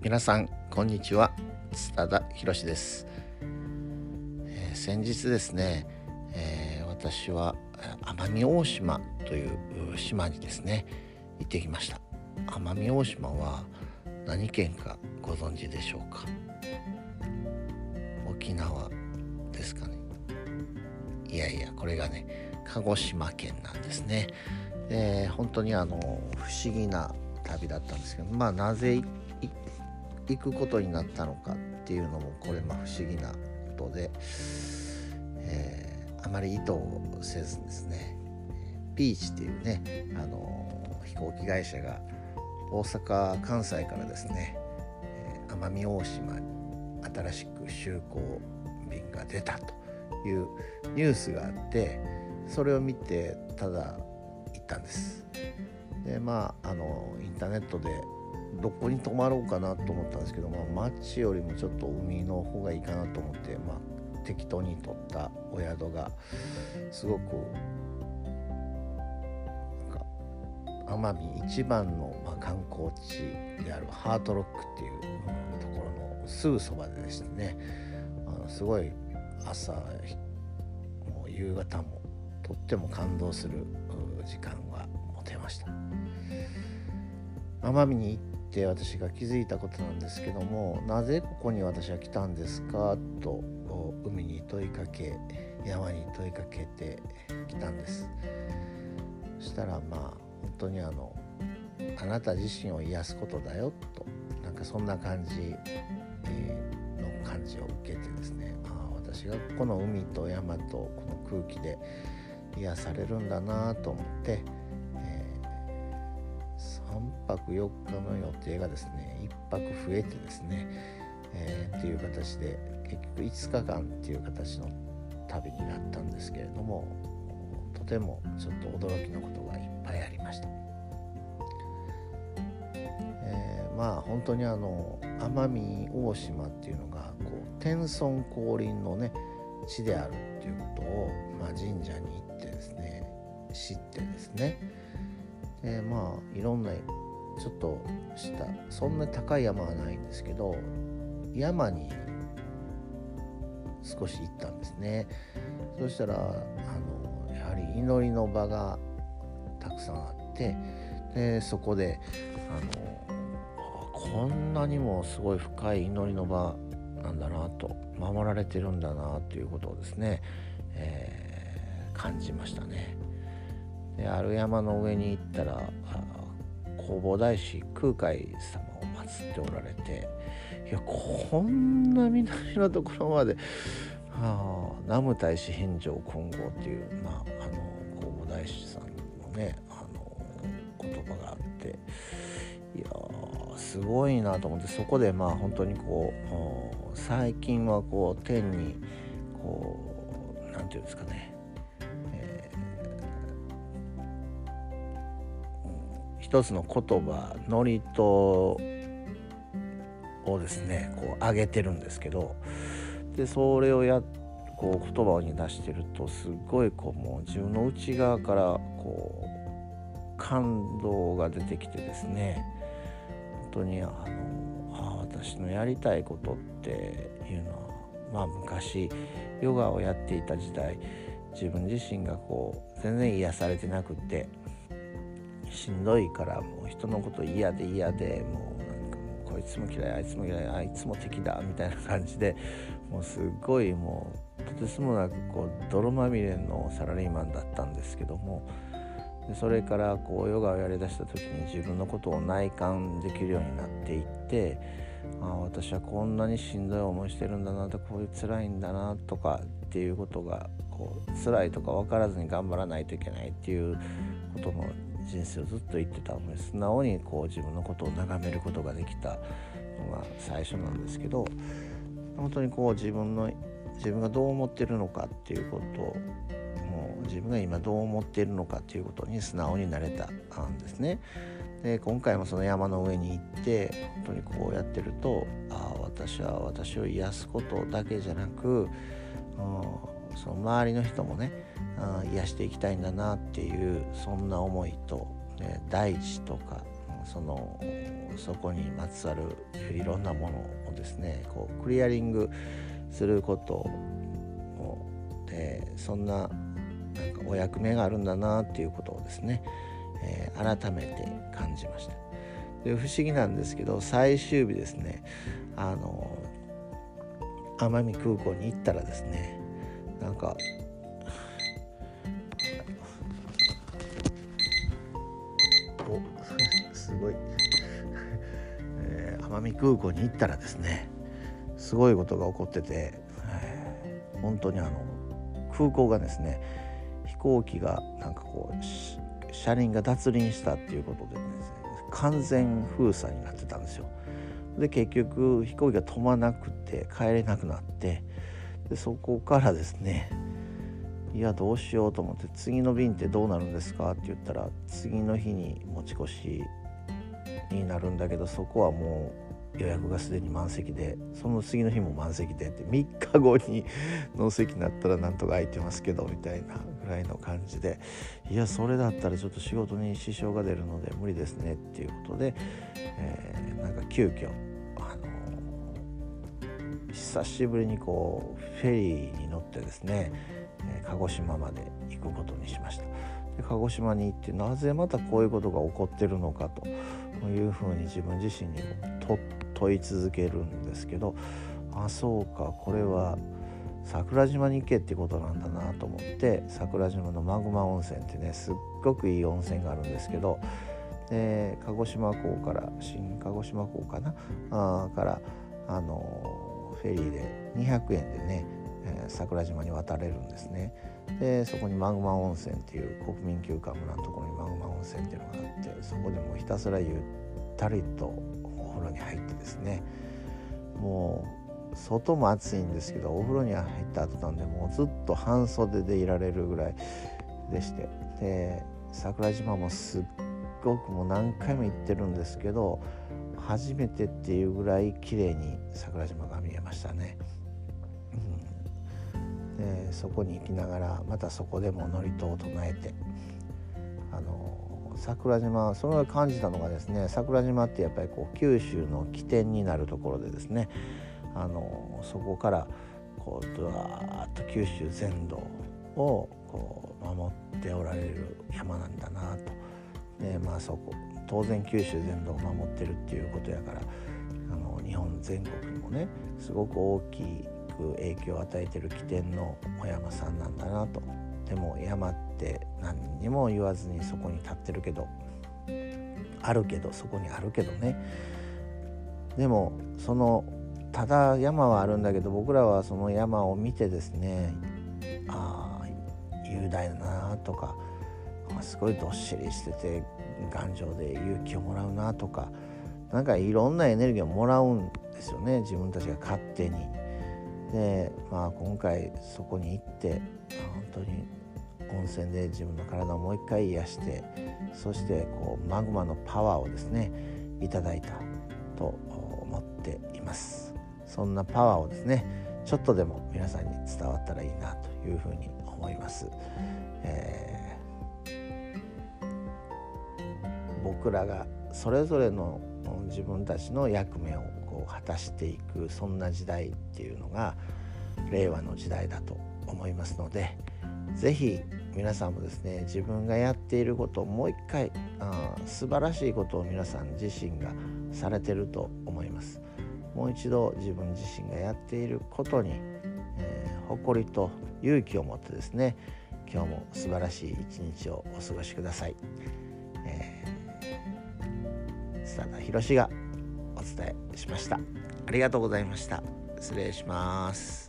皆さんこんにちは。津田博です、えー、先日ですね、えー、私は奄美大島という島にですね行ってきました。奄美大島は何県かご存知でしょうか？沖縄ですかね。いやいやこれがね鹿児島県なんですね。で本当にあの不思議な旅だったんですけどまあなぜ行っくことになったのかっていうのもこれま不思議なことで、えー、あまり意図をせずですねピーチっていうねあの飛行機会社が大阪関西からですね奄美大島に新しく就航便が出たというニュースがあってそれを見てただ行ったんです。でまああのインターネットでどこに泊まろうかなと思ったんですけど、まあ、町よりもちょっと海の方がいいかなと思って、まあ、適当に取ったお宿がすごく奄美一番の、ま、観光地であるハートロックっていう、ところのすぐそばでですね。あのすごい朝も夕方もとっても感動する時間が持てました。奄美に行って私が気づいたことなんですけどもなぜここに私は来たんですか？と海に問いかけ山に問いかけてきたんです。そしたらまあ本当にあのあなた自身を癒すことだよとなんかそんな感じの感じを受けてですねああ私がこの海と山とこの空気で癒されるんだなと思って、4日の予定がですね1泊増えてですね、えー、っていう形で結局5日間っていう形の旅になったんですけれどもとてもちょっと驚きのことがいっぱいありました。えー、まあ本当にあの奄美大島っていうのがこう天孫降臨のね地であるっていうことを、まあ、神社に行ってですね知ってですねでまあいろんなちょっとしたそんな高い山はないんですけど山に少し行ったんですねそしたらあのやはり祈りの場がたくさんあってでそこであのこんなにもすごい深い祈りの場なんだなと守られてるんだなということをですね、えー、感じましたね。である山の上に行ったら弘法大師空海様を祀っておられていやこんな南のところまで「はあ、南無大師返上金剛」っていう、まあ、あの弘法大師さんのねあの言葉があっていやすごいなと思ってそこでまあ本当にこう最近はこう天にこう何て言うんですかね、一つの言葉ノリとをですねこう上げてるんですけどでそれをやこう言葉に出してるとすごいこうもう自分の内側からこう感動が出てきてですね本当にあのあ私のやりたいことっていうのはまあ昔ヨガをやっていた時代自分自身がこう全然癒されてなくってしんどいからもう人のこと嫌で嫌でもうなんかもうこいつも嫌いあいつも嫌いあいつも敵だみたいな感じでもうすっごいもうとてつもなくこう泥まみれのサラリーマンだったんですけどもでそれからこうヨガをやりだした時に自分のことを内観できるようになっていってああ私はこんなにしんどい思いしてるんだなとこういう辛いんだなとかっていうことがこう辛いとか分からずに頑張らないといけないっていうことの人生をずっと言ってたので素直にこう自分のことを眺めることができたのが最初なんですけど本当にこう自分の自分がどう思ってるのかっていうことをもう自分が今どう思っているのかということに素直になれたんですね。で今回もその山の上に行って本当にこうやってるとああ私は私を癒すことだけじゃなく、うん、その周りの人もね、癒していきたいんだなっていうそんな思いと、ね、大地とか、そのそこにまつわるいろんなものをですねこうクリアリングすることをでそんななんかお役目があるんだなっていうことをですね、えー、改めて感じました。で不思議なんですけど最終日ですねあの奄美空港に行ったらですねなんかすごい、えー、奄美空港に行ったらですねすごいことが起こってて、えー、本当にあの空港がですね飛行機がなんかこう車輪が脱輪したっていうことでですね完全封鎖になってたんですよ。で結局飛行機が飛ばなくて帰れなくなってでそこからですねいやどうしようと思って次の便ってどうなるんですかって言ったら次の日に持ち越しになるんだけどそこはもう予約がすでに満席でその次の日も満席でって3日後に納席になったらなんとか空いてますけどみたいなぐらいの感じで。いやそれだったらちょっと仕事に支障が出るので無理ですねっていうことで、えー、なんか急遽あの久しぶりにこうフェリーに乗ってですね、鹿児島まで行くことにしました。で鹿児島に行ってなぜまたこういうことが起こってるのかというふうに自分自身に問い続けるんですけどあそうかこれは桜島に行けってことなんだなと思って桜島のマグマ温泉ってねすっごくいい温泉があるんですけどで鹿児島港から新鹿児島港かな？あからあのフェリーで200円でね、えー、桜島に渡れるんですね。でそこにマグマ温泉っていう国民休暇村のところにマグマ温泉っていうのがあってそこでもひたすらゆったりとお風呂に入ってですね。もう外も暑いんですけどお風呂に入った後なんでもうずっと半袖でいられるぐらいでして。で桜島もすっごくもう何回も行ってるんですけど初めてっていうぐらい綺麗に桜島が見えましたね。うん、でそこに行きながらまたそこでも祝詞を唱えてあの桜島それが感じたのがですね桜島ってやっぱりこう九州の起点になるところでですねあのそこからこうドワーッと九州全土をこう守っておられる山なんだなと。でまあそこ当然九州全土を守ってるっていうことやからあの日本全国にもねすごく大きいく影響を与えてる起点のお山さんなんだなとでも山って何にも言わずにそこに立ってるけどあるけどそこにあるけどねでもそのただ山はあるんだけど僕らはその山を見てですねああ雄大だなとかすごいどっしりしてて頑丈で勇気をもらうなとかなんかいろんなエネルギーをもらうんですよね自分たちが勝手に。でまあ今回そこに行って本当に温泉で自分の体をもう一回癒してそしてこうマグマのパワーをですねいただいたと思っています。そんなパワーをですねちょっとでも皆さんに伝わったらいいなというふうに思います、えー僕らがそれぞれの自分たちの役目を果たしていくそんな時代っていうのが令和の時代だと思いますので是非皆さんもですね自分がやっていることをもう一回あ素晴らしいことを皆さん自身がされてると思います。もう一度自分自身がやっていることに、えー、誇りと勇気を持ってですね今日も素晴らしい一日をお過ごしください。えー佐田博がお伝えしました。ありがとうございました。失礼します。